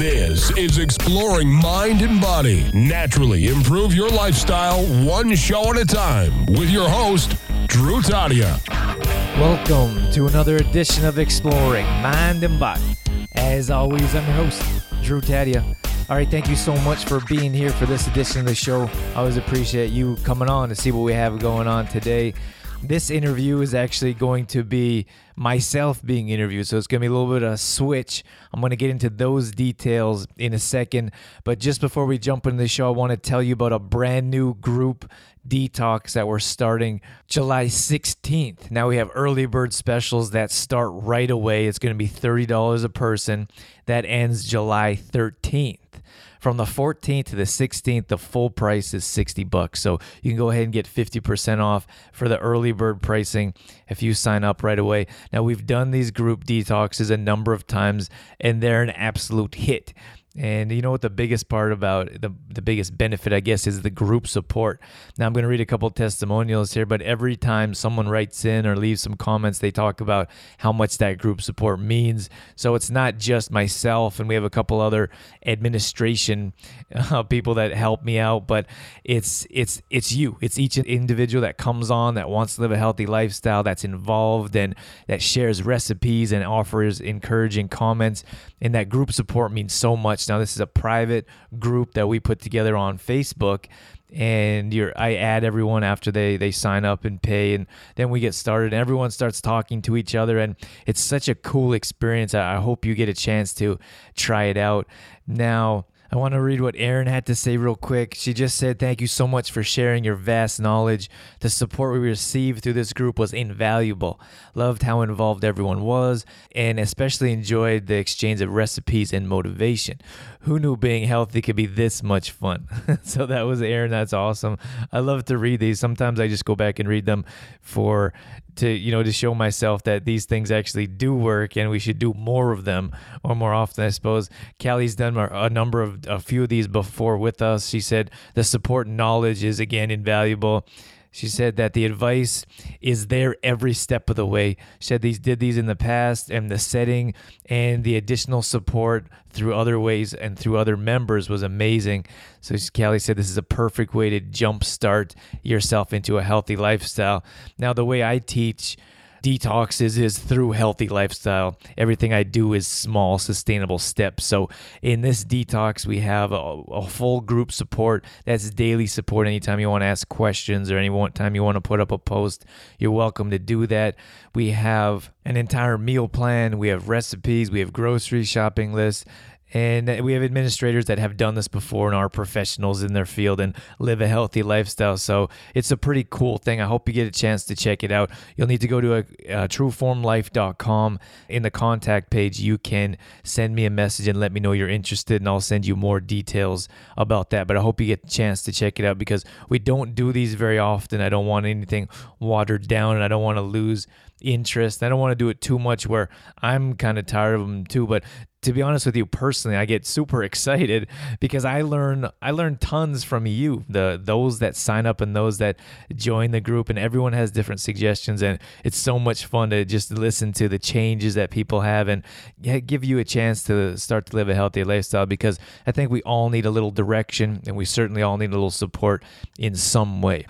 This is Exploring Mind and Body. Naturally improve your lifestyle one show at a time with your host, Drew Tadia. Welcome to another edition of Exploring Mind and Body. As always, I'm your host, Drew Tadia. All right, thank you so much for being here for this edition of the show. I always appreciate you coming on to see what we have going on today. This interview is actually going to be myself being interviewed, so it's going to be a little bit of a switch. I'm going to get into those details in a second, but just before we jump into the show, I want to tell you about a brand new group detox that we're starting July 16th. Now we have early bird specials that start right away. It's going to be $30 a person. That ends July 13th. From the 14th to the 16th, the full price is 60 bucks. So you can go ahead and get 50% off for the early bird pricing if you sign up right away. Now, we've done these group detoxes a number of times, and they're an absolute hit. And you know what the biggest part about the the biggest benefit I guess is the group support. Now I'm going to read a couple testimonials here, but every time someone writes in or leaves some comments, they talk about how much that group support means. So it's not just myself, and we have a couple other administration uh, people that help me out, but it's it's it's you. It's each individual that comes on that wants to live a healthy lifestyle, that's involved and that shares recipes and offers encouraging comments. And that group support means so much much. Now, this is a private group that we put together on Facebook, and you're, I add everyone after they they sign up and pay, and then we get started. And everyone starts talking to each other, and it's such a cool experience. I, I hope you get a chance to try it out. Now, I want to read what Erin had to say real quick. She just said, Thank you so much for sharing your vast knowledge. The support we received through this group was invaluable. Loved how involved everyone was, and especially enjoyed the exchange of recipes and motivation. Who knew being healthy could be this much fun? so that was Erin. That's awesome. I love to read these. Sometimes I just go back and read them for to you know to show myself that these things actually do work and we should do more of them or more often. I suppose callie's done a number of a few of these before with us. She said the support and knowledge is again invaluable she said that the advice is there every step of the way. She said these did these in the past, and the setting and the additional support through other ways and through other members was amazing. So Callie said this is a perfect way to jumpstart yourself into a healthy lifestyle. Now, the way I teach detoxes is through healthy lifestyle. Everything I do is small, sustainable steps. So in this detox, we have a, a full group support. That's daily support. Anytime you want to ask questions or any time you want to put up a post, you're welcome to do that. We have an entire meal plan. We have recipes. We have grocery shopping lists. And we have administrators that have done this before and are professionals in their field and live a healthy lifestyle. So it's a pretty cool thing. I hope you get a chance to check it out. You'll need to go to a, a trueformlife.com. In the contact page, you can send me a message and let me know you're interested, and I'll send you more details about that. But I hope you get a chance to check it out because we don't do these very often. I don't want anything watered down, and I don't want to lose interest. I don't want to do it too much where I'm kind of tired of them too. But to be honest with you personally, I get super excited because I learn I learn tons from you, the those that sign up and those that join the group, and everyone has different suggestions, and it's so much fun to just listen to the changes that people have and give you a chance to start to live a healthy lifestyle because I think we all need a little direction and we certainly all need a little support in some way.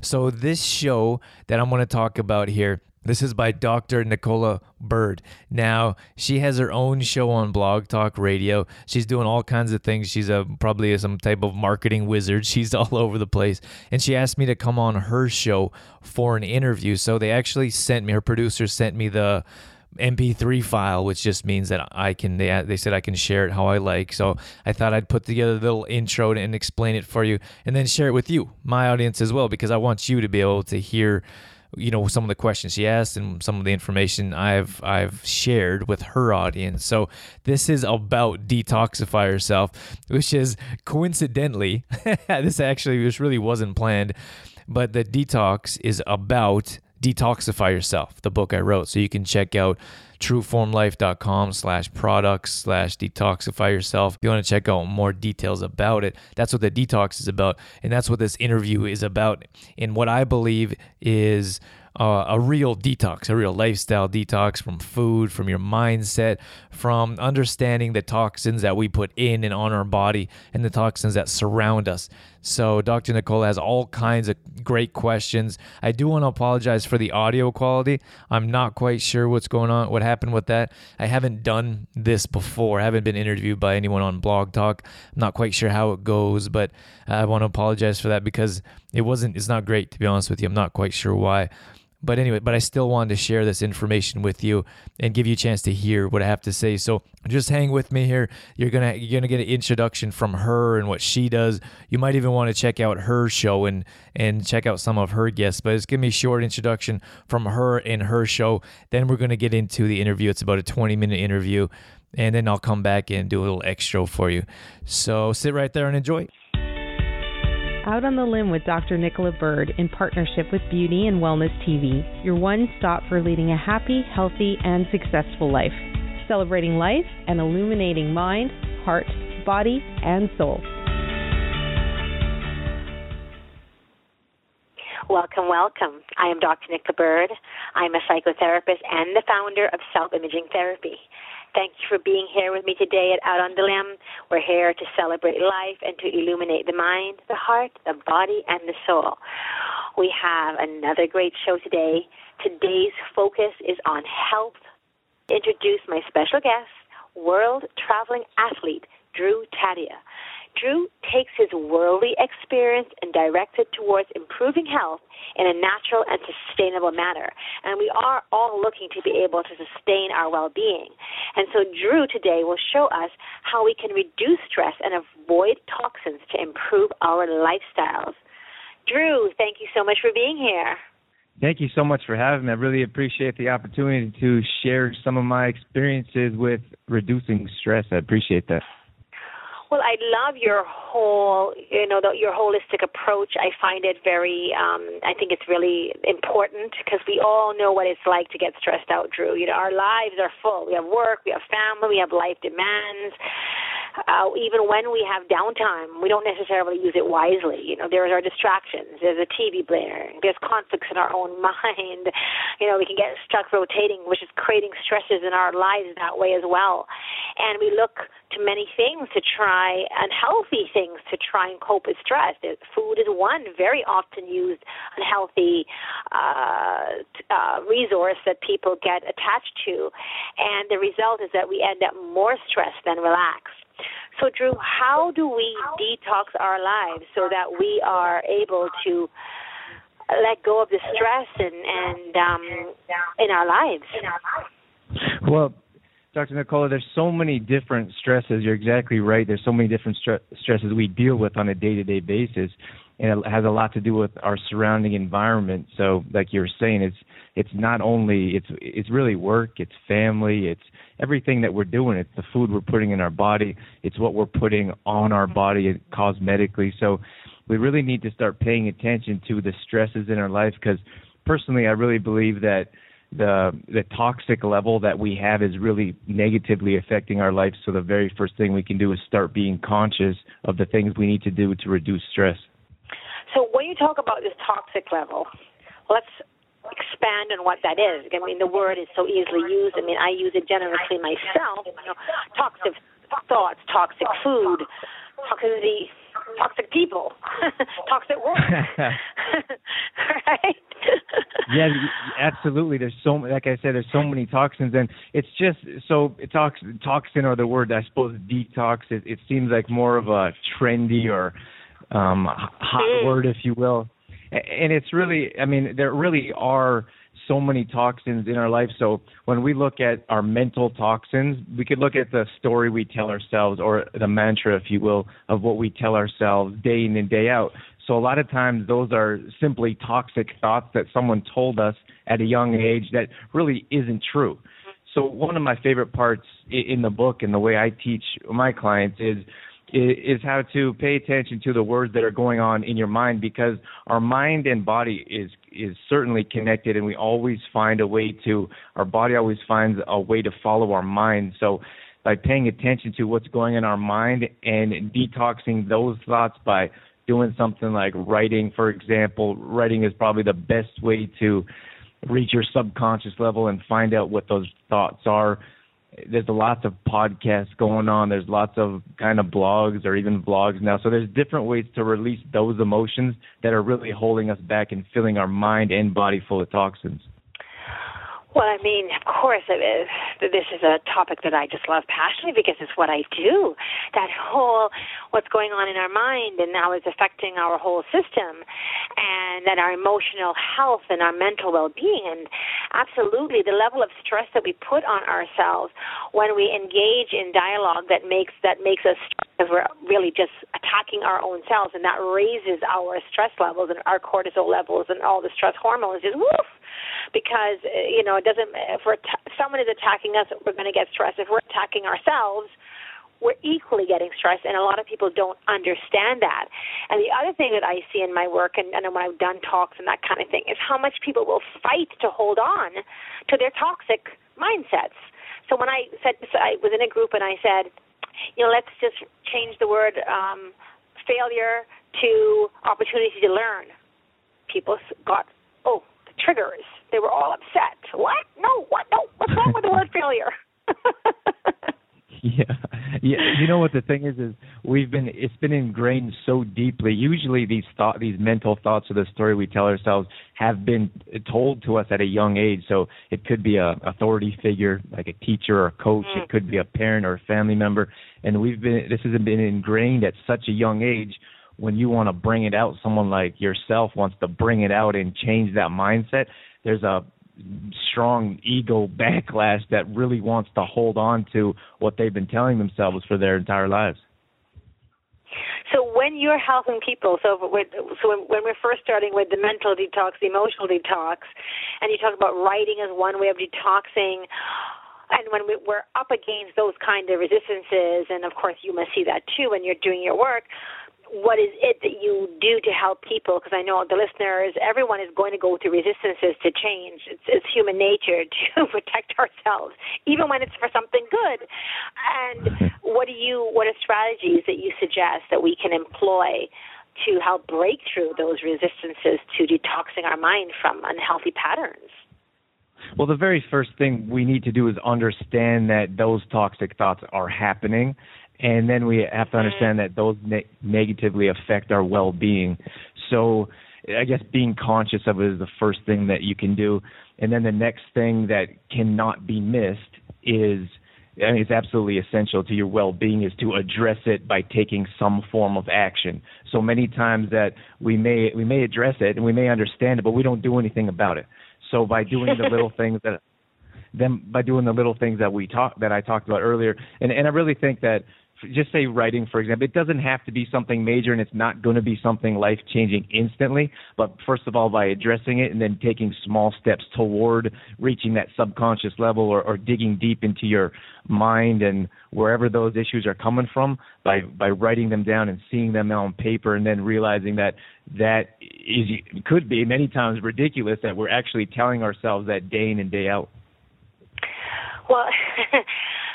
So this show that I'm going to talk about here this is by Dr. Nicola Bird. Now, she has her own show on Blog Talk Radio. She's doing all kinds of things. She's a probably some type of marketing wizard. She's all over the place. And she asked me to come on her show for an interview. So they actually sent me her producer sent me the MP3 file, which just means that I can. They they said I can share it how I like. So I thought I'd put together a little intro and explain it for you, and then share it with you, my audience as well, because I want you to be able to hear you know some of the questions she asked and some of the information I've I've shared with her audience. So this is about detoxify yourself, which is coincidentally this actually this really wasn't planned, but the detox is about detoxify yourself, the book I wrote. So you can check out trueformlife.com slash products slash detoxify yourself. If you want to check out more details about it, that's what the detox is about. And that's what this interview is about. And what I believe is uh, a real detox, a real lifestyle detox from food, from your mindset, from understanding the toxins that we put in and on our body and the toxins that surround us. So, Dr. Nicole has all kinds of great questions. I do want to apologize for the audio quality. I'm not quite sure what's going on, what happened with that. I haven't done this before. I haven't been interviewed by anyone on Blog Talk. I'm not quite sure how it goes, but I want to apologize for that because it wasn't, it's not great, to be honest with you. I'm not quite sure why. But anyway, but I still wanted to share this information with you and give you a chance to hear what I have to say. So just hang with me here. You're gonna you're gonna get an introduction from her and what she does. You might even want to check out her show and and check out some of her guests. But it's gonna be a short introduction from her and her show. Then we're gonna get into the interview. It's about a 20 minute interview, and then I'll come back and do a little extra for you. So sit right there and enjoy. Out on the Limb with Dr. Nicola Bird in partnership with Beauty and Wellness TV, your one stop for leading a happy, healthy, and successful life. Celebrating life and illuminating mind, heart, body, and soul. Welcome, welcome. I am Dr. Nicola Bird. I'm a psychotherapist and the founder of Self Imaging Therapy. Thank you for being here with me today at Out on the Limb. We're here to celebrate life and to illuminate the mind, the heart, the body, and the soul. We have another great show today. Today's focus is on health. Introduce my special guest, world traveling athlete Drew Tadia. Drew takes his worldly experience and directs it towards improving health in a natural and sustainable manner. And we are all looking to be able to sustain our well being. And so, Drew today will show us how we can reduce stress and avoid toxins to improve our lifestyles. Drew, thank you so much for being here. Thank you so much for having me. I really appreciate the opportunity to share some of my experiences with reducing stress. I appreciate that. Well, I love your whole, you know, the, your holistic approach. I find it very, um, I think it's really important because we all know what it's like to get stressed out, Drew. You know, our lives are full. We have work, we have family, we have life demands uh, even when we have downtime, we don't necessarily use it wisely. You know, there's our distractions. There's a TV blaring. There's conflicts in our own mind. You know, we can get stuck rotating, which is creating stresses in our lives that way as well. And we look to many things to try, unhealthy things to try and cope with stress. Food is one very often used unhealthy uh, uh, resource that people get attached to. And the result is that we end up more stressed than relaxed. So, Drew, how do we detox our lives so that we are able to let go of the stress and, and um, in our lives? Well, Dr. Nicola, there's so many different stresses. You're exactly right. There's so many different stre- stresses we deal with on a day-to-day basis, and it has a lot to do with our surrounding environment. So, like you were saying, it's it's not only it's it's really work, it's family, it's everything that we're doing. It's the food we're putting in our body, it's what we're putting on our body cosmetically. So, we really need to start paying attention to the stresses in our life because personally, I really believe that the the toxic level that we have is really negatively affecting our life. So the very first thing we can do is start being conscious of the things we need to do to reduce stress. You talk about this toxic level, let's expand on what that is. I mean, the word is so easily used. I mean, I use it generously myself. You know, toxic thoughts, toxic food, toxicity, toxic people, toxic work. right? yeah, absolutely. There's so like I said, there's so many toxins, and it's just so tox, toxin or the word I suppose detox. It, it seems like more of a trendy or um hot mm. word, if you will. And it's really i mean there really are so many toxins in our life. So when we look at our mental toxins we could look at the story we tell ourselves or the mantra if you will of what we tell ourselves day in and day out. So a lot of times those are simply toxic thoughts that someone told us at a young age that really isn't true. So one of my favorite parts in the book and the way I teach my clients is is how to pay attention to the words that are going on in your mind because our mind and body is is certainly connected and we always find a way to our body always finds a way to follow our mind so by paying attention to what's going in our mind and detoxing those thoughts by doing something like writing for example writing is probably the best way to reach your subconscious level and find out what those thoughts are. There's lots of podcasts going on. There's lots of kind of blogs or even vlogs now. So there's different ways to release those emotions that are really holding us back and filling our mind and body full of toxins. Well, I mean, of course, it is. This is a topic that I just love passionately because it's what I do. That whole what's going on in our mind and how it's affecting our whole system, and then our emotional health and our mental well-being. And absolutely, the level of stress that we put on ourselves when we engage in dialogue that makes that makes us because we're really just attacking our own cells, and that raises our stress levels and our cortisol levels and all the stress hormones. Just woof because uh, you know it doesn't. If we're t- someone is attacking us, we're going to get stressed. If we're attacking ourselves, we're equally getting stressed, and a lot of people don't understand that. And the other thing that I see in my work, and, and when I've done talks and that kind of thing, is how much people will fight to hold on to their toxic mindsets. So when I said I was in a group and I said, you know, let's just change the word um, failure to opportunity to learn. People got oh the triggers they were all upset. What? No, what? No, what's wrong with the word failure? yeah. Yeah you know what the thing is is we've been it's been ingrained so deeply. Usually these thought these mental thoughts of the story we tell ourselves have been told to us at a young age. So it could be a authority figure like a teacher or a coach. Mm. it could be a parent or a family member. And we've been this has been ingrained at such a young age. When you want to bring it out someone like yourself wants to bring it out and change that mindset there's a strong ego backlash that really wants to hold on to what they've been telling themselves for their entire lives. So when you're helping people, so with, so when, we're first starting with the mental detox, the emotional detox, and you talk about writing as one way of detoxing, and when we, we're up against those kind of resistances, and of course you must see that too when you're doing your work what is it that you do to help people? Because I know the listeners, everyone is going to go through resistances to change. It's, it's human nature to protect ourselves, even when it's for something good. And mm-hmm. what do you? What are strategies that you suggest that we can employ to help break through those resistances to detoxing our mind from unhealthy patterns? Well, the very first thing we need to do is understand that those toxic thoughts are happening and then we have to mm-hmm. understand that those ne- negatively affect our well-being. So, I guess being conscious of it is the first thing that you can do, and then the next thing that cannot be missed is. I mean, it's absolutely essential to your well-being is to address it by taking some form of action. So many times that we may we may address it and we may understand it, but we don't do anything about it. So by doing the little things that then by doing the little things that we talk that I talked about earlier, and and I really think that just say writing for example it doesn't have to be something major and it's not going to be something life changing instantly but first of all by addressing it and then taking small steps toward reaching that subconscious level or, or digging deep into your mind and wherever those issues are coming from by by writing them down and seeing them on paper and then realizing that that is could be many times ridiculous that we're actually telling ourselves that day in and day out. Well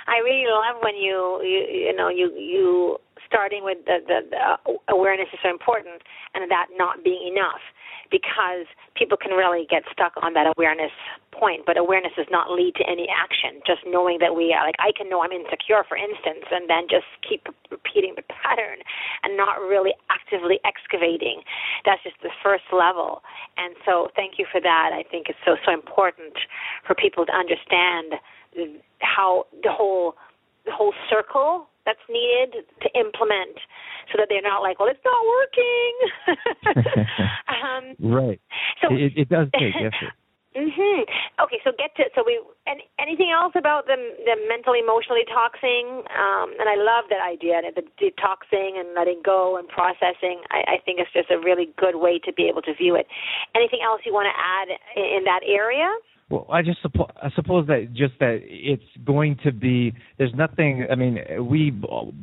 I really love when you you, you know you you starting with the, the, the uh, awareness is so important and that not being enough because people can really get stuck on that awareness point but awareness does not lead to any action. Just knowing that we are like i can know i'm insecure for instance and then just keep repeating the pattern and not really actively excavating. That's just the first level. And so thank you for that. I think it's so so important for people to understand how the whole the whole circle that's needed to implement so that they're not like, well, it's not working. um, right. So it, it does take effort. Mhm. Okay, so get to so we and anything else about the the mental emotional detoxing? Um, and I love that idea, and the detoxing and letting go and processing. I, I think it's just a really good way to be able to view it. Anything else you want to add in, in that area? Well, I just suppo- I suppose that just that it's going to be there's nothing. I mean, we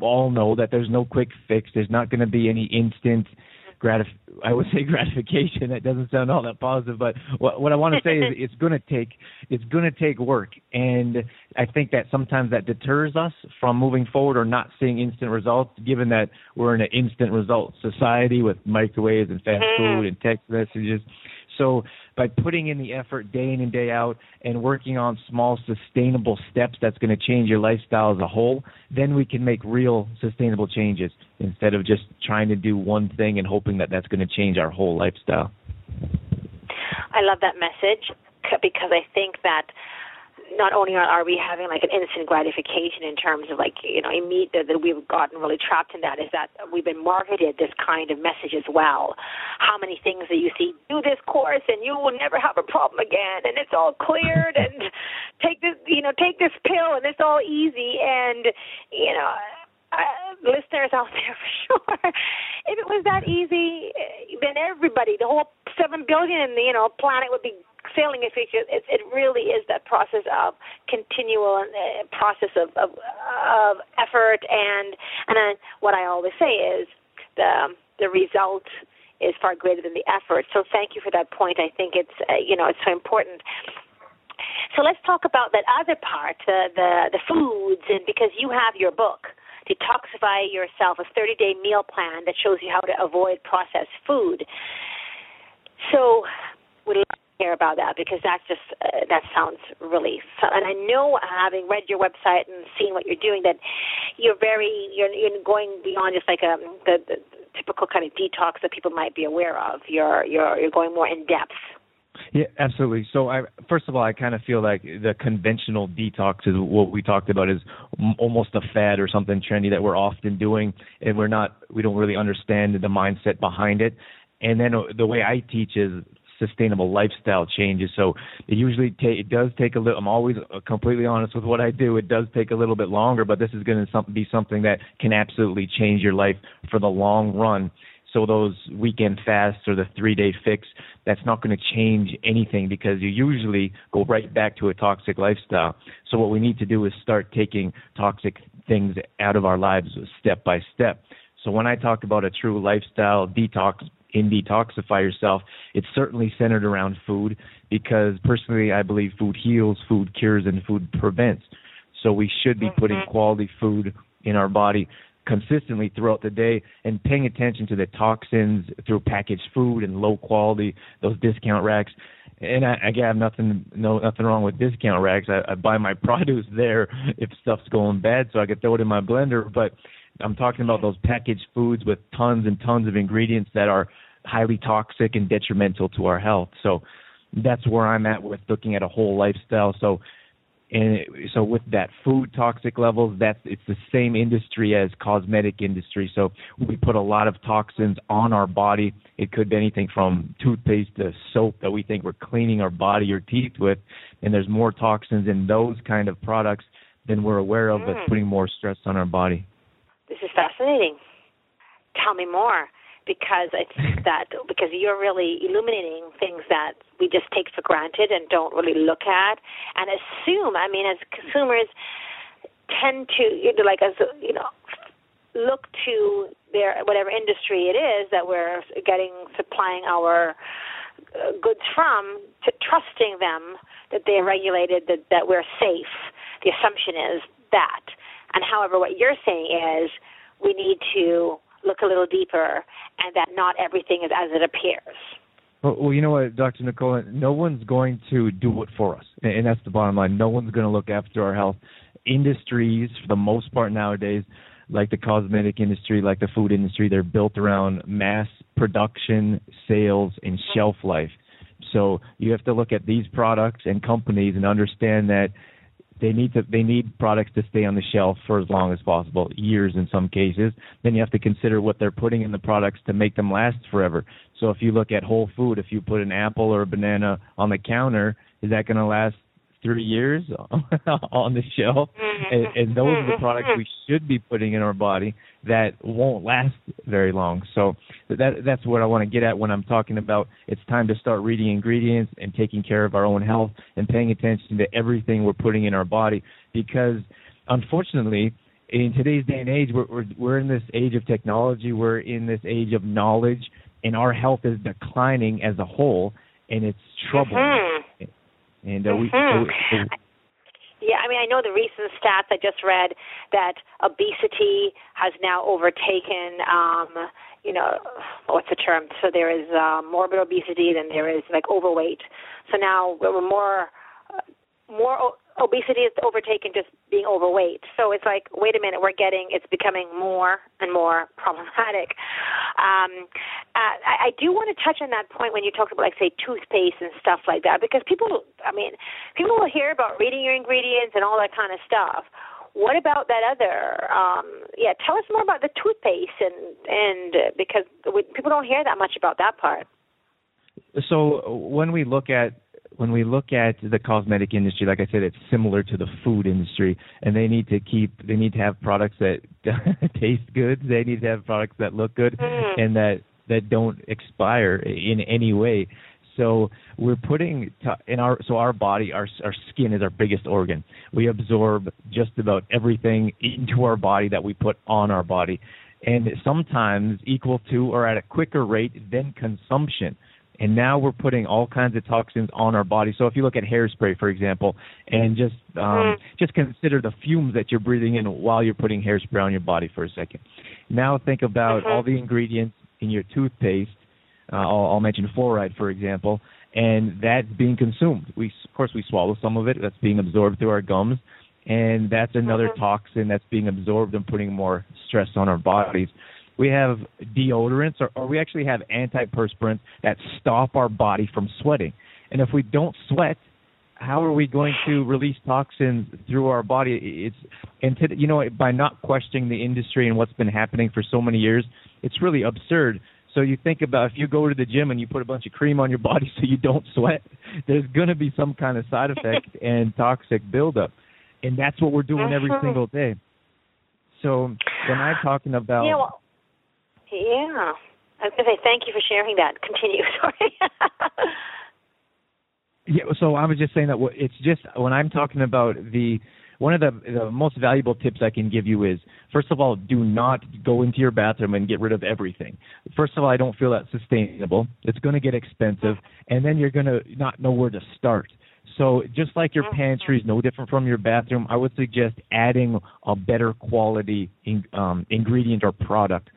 all know that there's no quick fix. There's not going to be any instant gratif- I would say gratification. That doesn't sound all that positive, but what, what I want to say is it's going to take it's going to take work, and I think that sometimes that deters us from moving forward or not seeing instant results, given that we're in an instant result society with microwaves and fast mm-hmm. food and text messages. So by putting in the effort day in and day out and working on small sustainable steps that's going to change your lifestyle as a whole, then we can make real sustainable changes instead of just trying to do one thing and hoping that that's going to change our whole lifestyle. I love that message because I think that not only are, we having like an instant gratification in terms of like you know immediate that we've gotten really trapped in that is that we've been marketed this kind of message as well. How many things that you see do this course and you will never have a problem again and it's all cleared and take this you know take this pill and it's all easy and you know uh, listeners out there for sure. if it was that easy, then everybody, the whole seven billion, in the you know, planet would be sailing if it, it, it really is that process of continual uh, process of, of of effort and and what I always say is the the result is far greater than the effort. So thank you for that point. I think it's uh, you know it's so important. So let's talk about that other part, the the, the foods, and because you have your book, Detoxify Yourself, a 30-day meal plan that shows you how to avoid processed food. So we love hear about that because that's just uh, that sounds really. And I know, having read your website and seen what you're doing, that you're very you're, you're going beyond just like a um, the, the typical kind of detox that people might be aware of. You're you're you're going more in depth. Yeah, absolutely. So, I first of all, I kind of feel like the conventional detox is what we talked about is almost a fad or something trendy that we're often doing, and we're not, we don't really understand the mindset behind it. And then uh, the way I teach is sustainable lifestyle changes. So it usually take it does take a little. I'm always uh, completely honest with what I do. It does take a little bit longer, but this is going to be something that can absolutely change your life for the long run. So those weekend fasts or the three day fix, that's not going to change anything because you usually go right back to a toxic lifestyle. So what we need to do is start taking toxic things out of our lives step by step. So when I talk about a true lifestyle detox in Detoxify Yourself, it's certainly centered around food because personally I believe food heals, food cures, and food prevents. So we should be putting mm-hmm. quality food in our body consistently throughout the day and paying attention to the toxins through packaged food and low quality, those discount racks. And I, I have nothing, no, nothing wrong with discount racks. I, I buy my produce there if stuff's going bad, so I can throw it in my blender. But I'm talking about those packaged foods with tons and tons of ingredients that are highly toxic and detrimental to our health. So that's where I'm at with looking at a whole lifestyle. So and so with that food toxic levels that's it's the same industry as cosmetic industry so we put a lot of toxins on our body it could be anything from toothpaste to soap that we think we're cleaning our body or teeth with and there's more toxins in those kind of products than we're aware of mm. that's putting more stress on our body this is fascinating. Tell me more because I think that because you're really illuminating things that we just take for granted and don't really look at and assume. I mean, as consumers tend to you know, like as you know look to their whatever industry it is that we're getting supplying our uh, goods from to trusting them that they're regulated that that we're safe the assumption is that and however, what you're saying is we need to look a little deeper and that not everything is as it appears. Well, you know what, Dr. Nicola, no one's going to do it for us. And that's the bottom line. No one's going to look after our health. Industries, for the most part nowadays, like the cosmetic industry, like the food industry, they're built around mass production, sales, and shelf life. So you have to look at these products and companies and understand that they need to they need products to stay on the shelf for as long as possible, years in some cases. Then you have to consider what they're putting in the products to make them last forever. So if you look at whole food, if you put an apple or a banana on the counter, is that going to last three years on the shelf, mm-hmm. and, and those are the mm-hmm. products we should be putting in our body that won't last very long. So that that's what I want to get at when I'm talking about it's time to start reading ingredients and taking care of our own health and paying attention to everything we're putting in our body because unfortunately in today's day and age we're we're, we're in this age of technology, we're in this age of knowledge and our health is declining as a whole and it's troubling. Mm-hmm. And uh, we, mm-hmm. Yeah, I mean, I know the recent stats I just read that obesity has now overtaken, um, you know, what's the term? So there is uh, morbid obesity, then there is like overweight. So now we're more, uh, more obesity is overtaken just being overweight. So it's like, wait a minute, we're getting, it's becoming more and more problematic. Um, uh, I, I do want to touch on that point when you talk about, like, say, toothpaste and stuff like that, because people, I mean, people will hear about reading your ingredients and all that kind of stuff. What about that other? Um, yeah, tell us more about the toothpaste and and uh, because we, people don't hear that much about that part. So when we look at when we look at the cosmetic industry, like I said, it's similar to the food industry, and they need to keep, they need to have products that taste good. They need to have products that look good, mm. and that that don't expire in any way. So we're putting in our so our body, our our skin is our biggest organ. We absorb just about everything into our body that we put on our body, and sometimes equal to or at a quicker rate than consumption and now we're putting all kinds of toxins on our body. So if you look at hairspray, for example, and just um, mm. just consider the fumes that you're breathing in while you're putting hairspray on your body for a second. Now think about mm-hmm. all the ingredients in your toothpaste. Uh, I'll, I'll mention fluoride, for example, and that's being consumed. We of course we swallow some of it. That's being absorbed through our gums, and that's another mm-hmm. toxin that's being absorbed and putting more stress on our bodies we have deodorants, or, or we actually have antiperspirants that stop our body from sweating. And if we don't sweat, how are we going to release toxins through our body? It's and to, you know by not questioning the industry and what's been happening for so many years, it's really absurd. So you think about if you go to the gym and you put a bunch of cream on your body so you don't sweat, there's going to be some kind of side effect and toxic buildup, and that's what we're doing every single day. So when I'm talking about Yeah, well, yeah. I was going to say thank you for sharing that. Continue. Sorry. yeah, so I was just saying that it's just when I'm talking about the one of the, the most valuable tips I can give you is first of all, do not go into your bathroom and get rid of everything. First of all, I don't feel that sustainable. It's going to get expensive, and then you're going to not know where to start. So just like your pantry is no different from your bathroom, I would suggest adding a better quality in, um, ingredient or product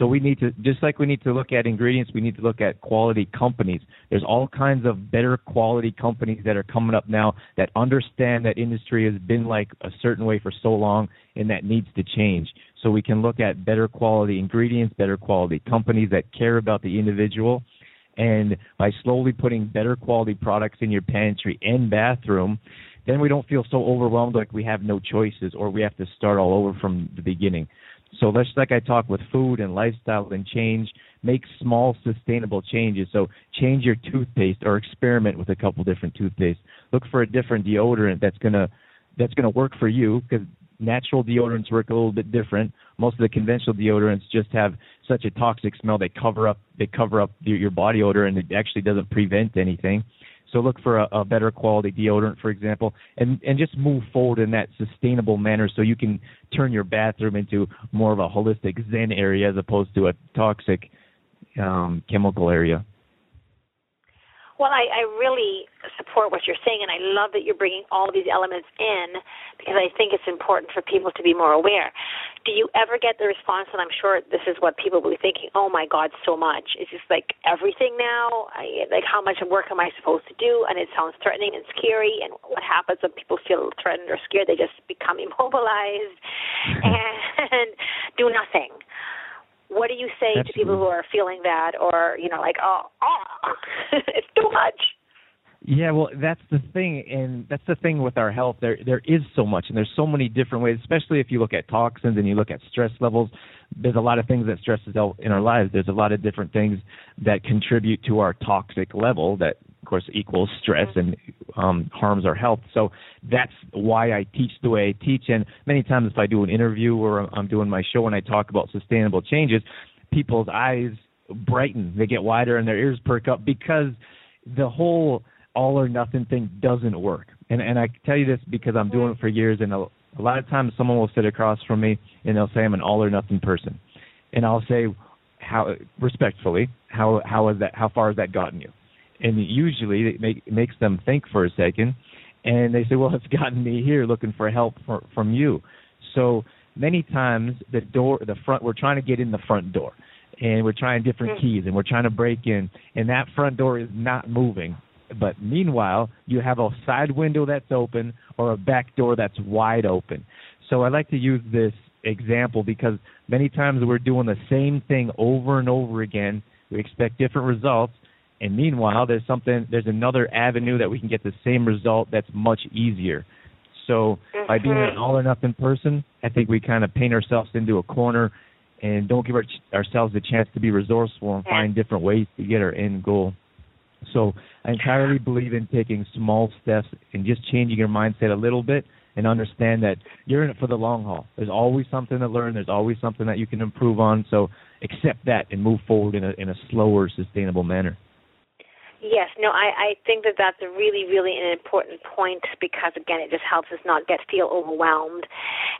so we need to, just like we need to look at ingredients, we need to look at quality companies. There's all kinds of better quality companies that are coming up now that understand that industry has been like a certain way for so long and that needs to change. So we can look at better quality ingredients, better quality companies that care about the individual. And by slowly putting better quality products in your pantry and bathroom, then we don't feel so overwhelmed like we have no choices or we have to start all over from the beginning. So let's like I talk with food and lifestyle and change, make small sustainable changes. So change your toothpaste or experiment with a couple different toothpaste. Look for a different deodorant that's gonna that's gonna work for you because natural deodorants work a little bit different. Most of the conventional deodorants just have such a toxic smell they cover up they cover up your, your body odor and it actually doesn't prevent anything. So look for a, a better quality deodorant, for example, and and just move forward in that sustainable manner, so you can turn your bathroom into more of a holistic Zen area as opposed to a toxic um, chemical area. Well, I, I really support what you're saying, and I love that you're bringing all these elements in because I think it's important for people to be more aware. Do you ever get the response, and I'm sure this is what people will be thinking, oh my God, so much. It's just like everything now. I, like, how much work am I supposed to do? And it sounds threatening and scary. And what happens when people feel threatened or scared? They just become immobilized and do nothing. What do you say Absolutely. to people who are feeling that, or you know, like, oh, oh it's too much? Yeah, well, that's the thing, and that's the thing with our health. There, there is so much, and there's so many different ways. Especially if you look at toxins and you look at stress levels. There's a lot of things that stress us out in our lives. There's a lot of different things that contribute to our toxic level that of course equals stress and um, harms our health. So that's why I teach the way I teach. And many times, if I do an interview or I'm doing my show and I talk about sustainable changes, people's eyes brighten, they get wider, and their ears perk up because the whole all or nothing thing doesn't work. And and I tell you this because I'm doing it for years, and a, a lot of times someone will sit across from me and they'll say I'm an all or nothing person, and I'll say how respectfully how how has that how far has that gotten you? And usually it, make, it makes them think for a second, And they say, well, it's gotten me here looking for help for, from you. So many times the door, the front, we're trying to get in the front door and we're trying different mm-hmm. keys and we're trying to break in and that front door is not moving. But meanwhile, you have a side window that's open or a back door that's wide open. So I like to use this example because many times we're doing the same thing over and over again. We expect different results, and meanwhile, there's something, there's another avenue that we can get the same result that's much easier. So mm-hmm. by being an mm-hmm. all or nothing person, I think we kind of paint ourselves into a corner and don't give our, ourselves the chance to be resourceful and find different ways to get our end goal. So I entirely believe in taking small steps and just changing your mindset a little bit and understand that you're in it for the long haul. There's always something to learn. There's always something that you can improve on. So accept that and move forward in a in a slower, sustainable manner. Yes, no, I, I think that that's a really, really an important point because again, it just helps us not get feel overwhelmed,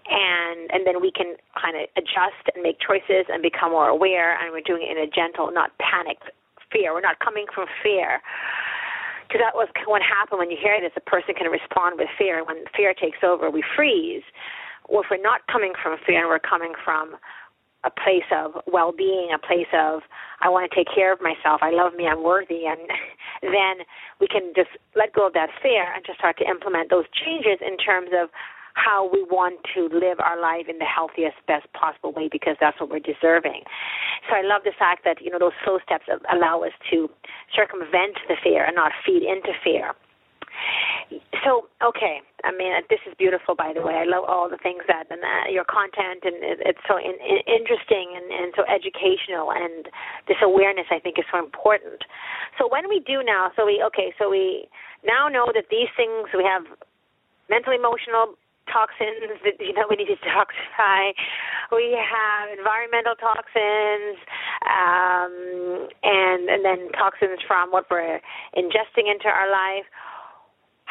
and and then we can kind of adjust and make choices and become more aware, and we're doing it in a gentle, not panicked fear. We're not coming from fear because that was what happened when you hear this. A person can respond with fear. and When fear takes over, we freeze. Or if we're not coming from fear and we're coming from a place of well-being, a place of I want to take care of myself, I love me, I'm worthy, and then we can just let go of that fear and just start to implement those changes in terms of how we want to live our life in the healthiest, best possible way because that's what we're deserving. So I love the fact that you know those slow steps allow us to circumvent the fear and not feed into fear. So okay, I mean this is beautiful. By the way, I love all the things that and uh, your content and it, it's so in, in, interesting and, and so educational and this awareness I think is so important. So when we do now, so we okay, so we now know that these things we have mental, emotional toxins that you know we need to detoxify. We have environmental toxins, um, and and then toxins from what we're ingesting into our life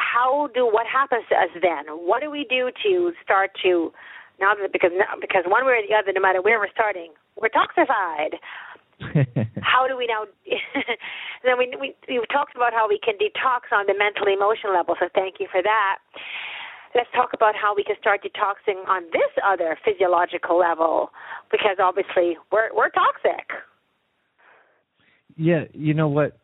how do what happens to us then? What do we do to start to now that because because one way or the other, no matter where we're starting, we're toxified. how do we now? then we, we talked about how we can detox on the mental emotional level. So thank you for that. Let's talk about how we can start detoxing on this other physiological level, because obviously we're we're toxic. Yeah, you know what?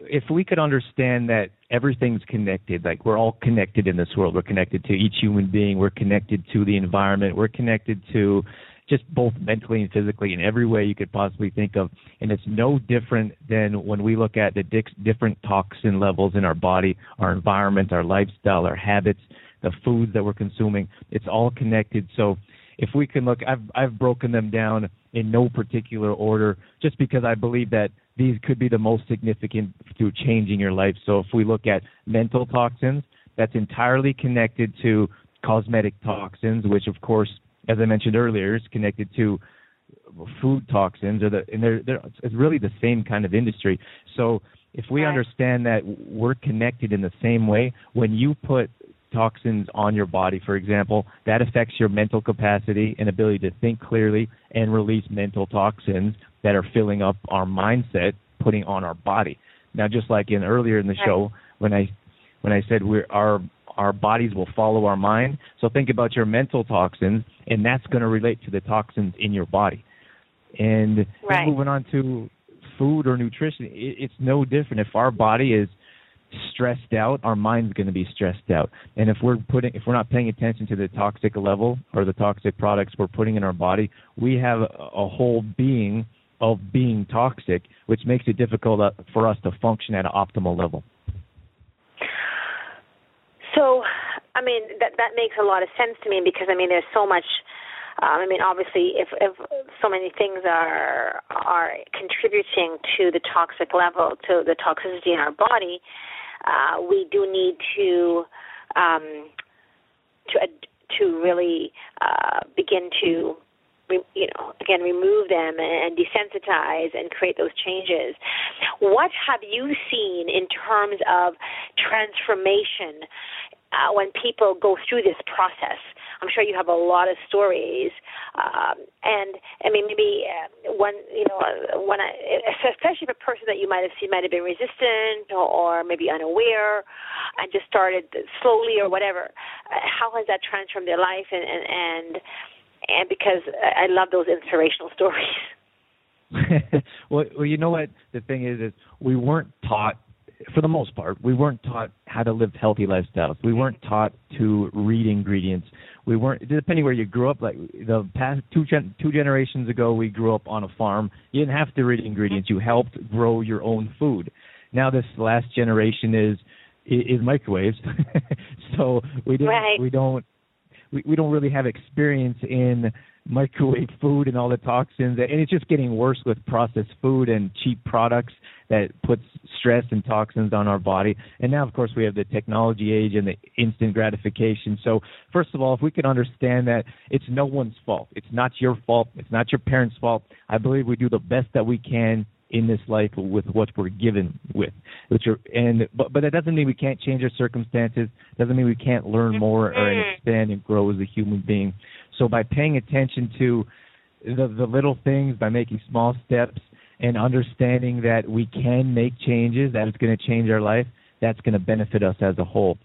If we could understand that everything's connected, like we're all connected in this world, we're connected to each human being, we're connected to the environment, we're connected to just both mentally and physically in every way you could possibly think of. And it's no different than when we look at the different toxin levels in our body, our environment, our lifestyle, our habits, the foods that we're consuming. It's all connected. So if we can look, I've I've broken them down in no particular order, just because I believe that these could be the most significant to changing your life. So if we look at mental toxins, that's entirely connected to cosmetic toxins, which of course, as I mentioned earlier, is connected to food toxins, or the and they're, they're it's really the same kind of industry. So if we right. understand that we're connected in the same way, when you put toxins on your body, for example, that affects your mental capacity and ability to think clearly and release mental toxins that are filling up our mindset, putting on our body. Now, just like in earlier in the show when I when I said we're our our bodies will follow our mind. So think about your mental toxins, and that's going to relate to the toxins in your body. And right. moving on to food or nutrition, it, it's no different. If our body is stressed out, our mind's going to be stressed out. And if we're putting, if we're not paying attention to the toxic level or the toxic products we're putting in our body, we have a, whole being of being toxic, which makes it difficult uh, for us to function at an optimal level. So, I mean, that that makes a lot of sense to me because I mean, there's so much. Um, I mean, obviously, if if so many things are are contributing to the toxic level, to the toxicity in our body, uh, we do need to um, to to really uh, begin to you know, again, remove them and desensitize and create those changes. What have you seen in terms of transformation uh, when people go through this process I'm sure you have a lot of stories. Um, and I mean, maybe one, you know, uh, when I, especially if a person that you might have seen might have been resistant or, or maybe unaware, and just started slowly or whatever. Uh, how has that transformed their life? And and and, and because I love those inspirational stories. well, well, you know what the thing is is we weren't taught for the most part, we weren't taught how to live healthy lifestyles. We weren't taught to read ingredients. We weren't depending where you grew up. Like the past two gen, two generations ago, we grew up on a farm. You didn't have to read ingredients. You helped grow your own food. Now this last generation is is, microwaves, so we didn't right. we don't we, we don't really have experience in microwave food and all the toxins and it's just getting worse with processed food and cheap products that puts stress and toxins on our body. And now of course we have the technology age and the instant gratification. So first of all if we can understand that it's no one's fault. It's not your fault. It's not your parents fault. I believe we do the best that we can in this life with what we're given with which are and but but that doesn't mean we can't change our circumstances. Doesn't mean we can't learn more or Mm-hmm. expand and grow as a human being. So by paying attention to the the little things by making small steps and understanding that we can make changes that it's going to change our life that's going to benefit us as a whole.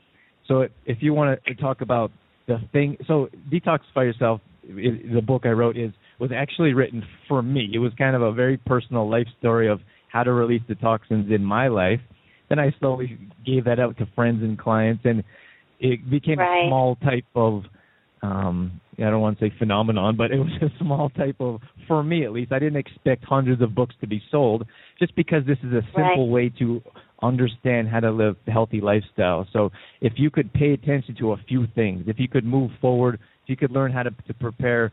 So if you want to talk about the thing so detoxify yourself the book i wrote is was actually written for me. It was kind of a very personal life story of how to release the toxins in my life. Then I slowly gave that out to friends and clients, and it became right. a small type of um I don't want to say phenomenon, but it was a small type of for me at least. I didn't expect hundreds of books to be sold just because this is a simple right. way to understand how to live a healthy lifestyle. So if you could pay attention to a few things, if you could move forward, if you could learn how to, to prepare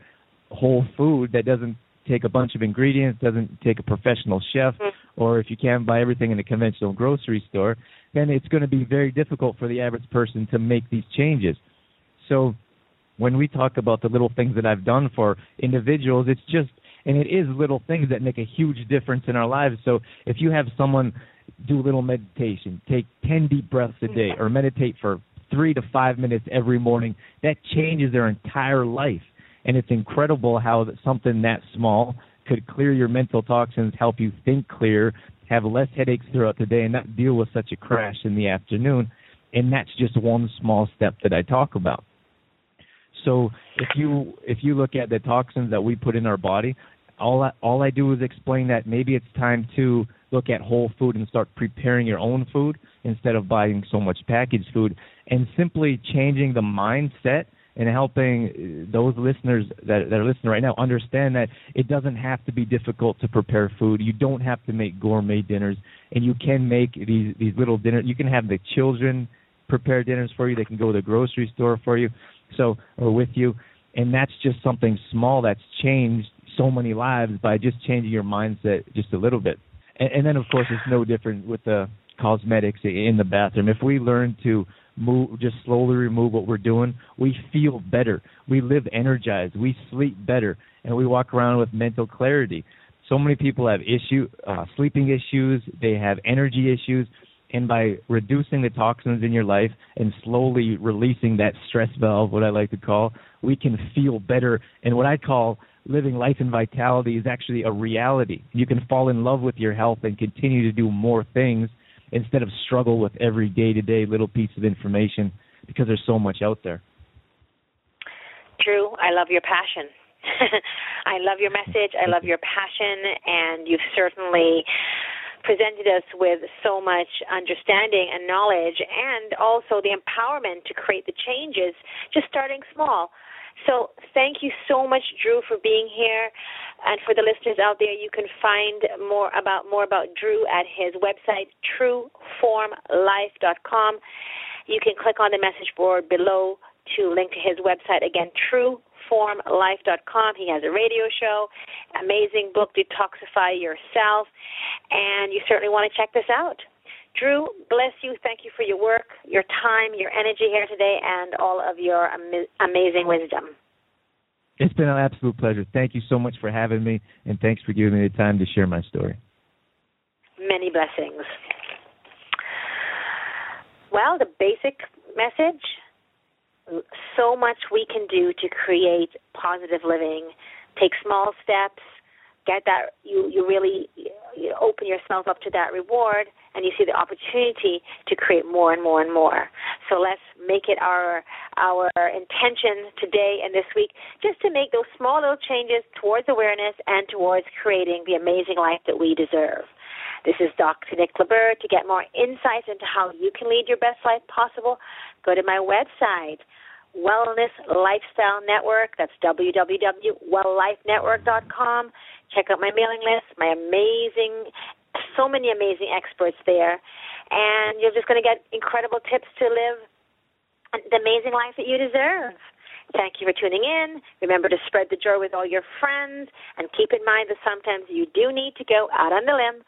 whole food that doesn't take a bunch of ingredients, doesn't take a professional chef, mm-hmm. or if you can't buy everything in a conventional grocery store, then it's going to be very difficult for the average person to make these changes. So when we talk about the little things that I've done for individuals, it's just and it is little things that make a huge difference in our lives. So if you have someone do a little meditation, take 10 deep breaths a day or meditate for 3 to 5 minutes every morning, that changes their entire life and it's incredible how something that small could clear your mental toxins, help you think clear, have less headaches throughout the day, and not deal with such a crash in the afternoon. And that's just one small step that I talk about. So if you if you look at the toxins that we put in our body, all I, all I do is explain that maybe it's time to look at whole food and start preparing your own food instead of buying so much packaged food, and simply changing the mindset and helping uh, those listeners that, that are listening right now understand that it doesn't have to be difficult to prepare food. You don't have to make gourmet dinners, and you can make these these little dinners. You can have the children prepare dinners for you. They can go to the grocery store for you, so or with you, and that's just something small that's changed so many lives by just changing your mindset just a little bit. And, and then of course it's no different with the cosmetics in the bathroom. If we learn to move just slowly remove what we're doing. We feel better. We live energized. We sleep better. And we walk around with mental clarity. So many people have issue uh, sleeping issues. They have energy issues. And by reducing the toxins in your life and slowly releasing that stress valve what i like to call we can feel better. And what i call living life in vitality is actually a reality. You can fall in love with your health and continue to do more things instead of struggle with every day to day little piece of information because there's so much out there. True. I love your passion. I love your message. I love your passion, and you've certainly presented us with so much understanding and knowledge, and also the empowerment to create the changes, just starting small. So thank you so much, Drew, for being here. And for the listeners out there, you can find more about more about Drew at his website, trueformlife.com. You can click on the message board below to link to his website again, trueformlife.com. He has a radio show, amazing book, Detoxify Yourself, and you certainly want to check this out. Drew, bless you. Thank you for your work, your time, your energy here today, and all of your am- amazing wisdom. It's been an absolute pleasure. Thank you so much for having me, and thanks for giving me the time to share my story. Many blessings. Well, the basic message so much we can do to create positive living. Take small steps. Get that you you really you open yourself up to that reward, and you see the opportunity to create more and more and more. So let's make it our our intention today and this week just to make those small little changes towards awareness and towards creating the amazing life that we deserve. This is Dr. Nicola Bird. To get more insights into how you can lead your best life possible, go to my website, Wellness Lifestyle Network. That's www.welllifenetwork.com. Check out my mailing list, my amazing, so many amazing experts there. And you're just going to get incredible tips to live the amazing life that you deserve. Thank you for tuning in. Remember to spread the joy with all your friends and keep in mind that sometimes you do need to go out on the limb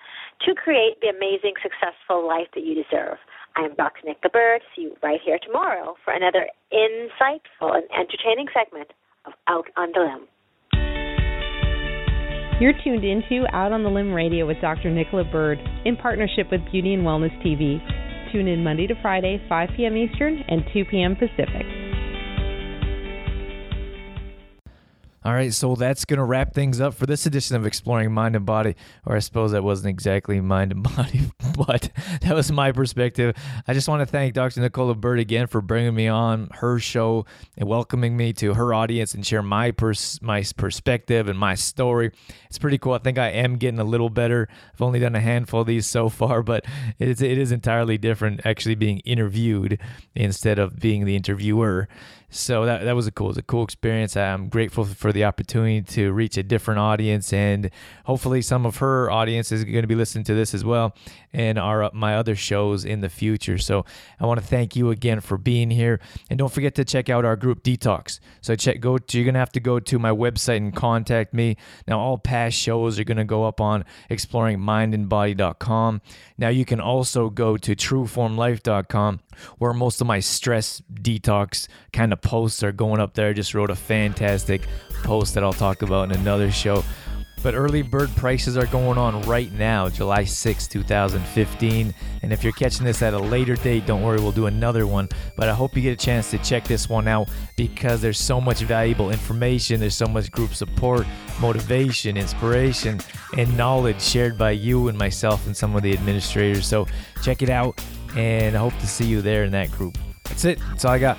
to create the amazing, successful life that you deserve. I am Dr. Nicola Bird. See you right here tomorrow for another insightful and entertaining segment of Out on the Limb. You're tuned into Out on the Limb Radio with Dr. Nick Bird in partnership with Beauty and Wellness TV. Tune in Monday to Friday, 5 p.m. Eastern and 2 p.m. Pacific. All right, so that's going to wrap things up for this edition of Exploring Mind and Body. Or I suppose that wasn't exactly mind and body, but that was my perspective. I just want to thank Dr. Nicola Bird again for bringing me on her show and welcoming me to her audience and share my pers- my perspective and my story. It's pretty cool. I think I am getting a little better. I've only done a handful of these so far, but it is, it is entirely different actually being interviewed instead of being the interviewer. So that that was a cool, was a cool experience. I'm grateful for the opportunity to reach a different audience, and hopefully some of her audience is going to be listening to this as well, and our my other shows in the future. So I want to thank you again for being here, and don't forget to check out our group Detox. So check go to, you're gonna have to go to my website and contact me. Now all past shows are gonna go up on exploringmindandbody.com. Now you can also go to trueformlife.com where most of my stress detox kind of posts are going up there. I just wrote a fantastic post that I'll talk about in another show. But early bird prices are going on right now, July 6, 2015. And if you're catching this at a later date, don't worry, we'll do another one. But I hope you get a chance to check this one out because there's so much valuable information, there's so much group support, motivation, inspiration, and knowledge shared by you and myself and some of the administrators. So check it out, and I hope to see you there in that group. That's it. That's all I got.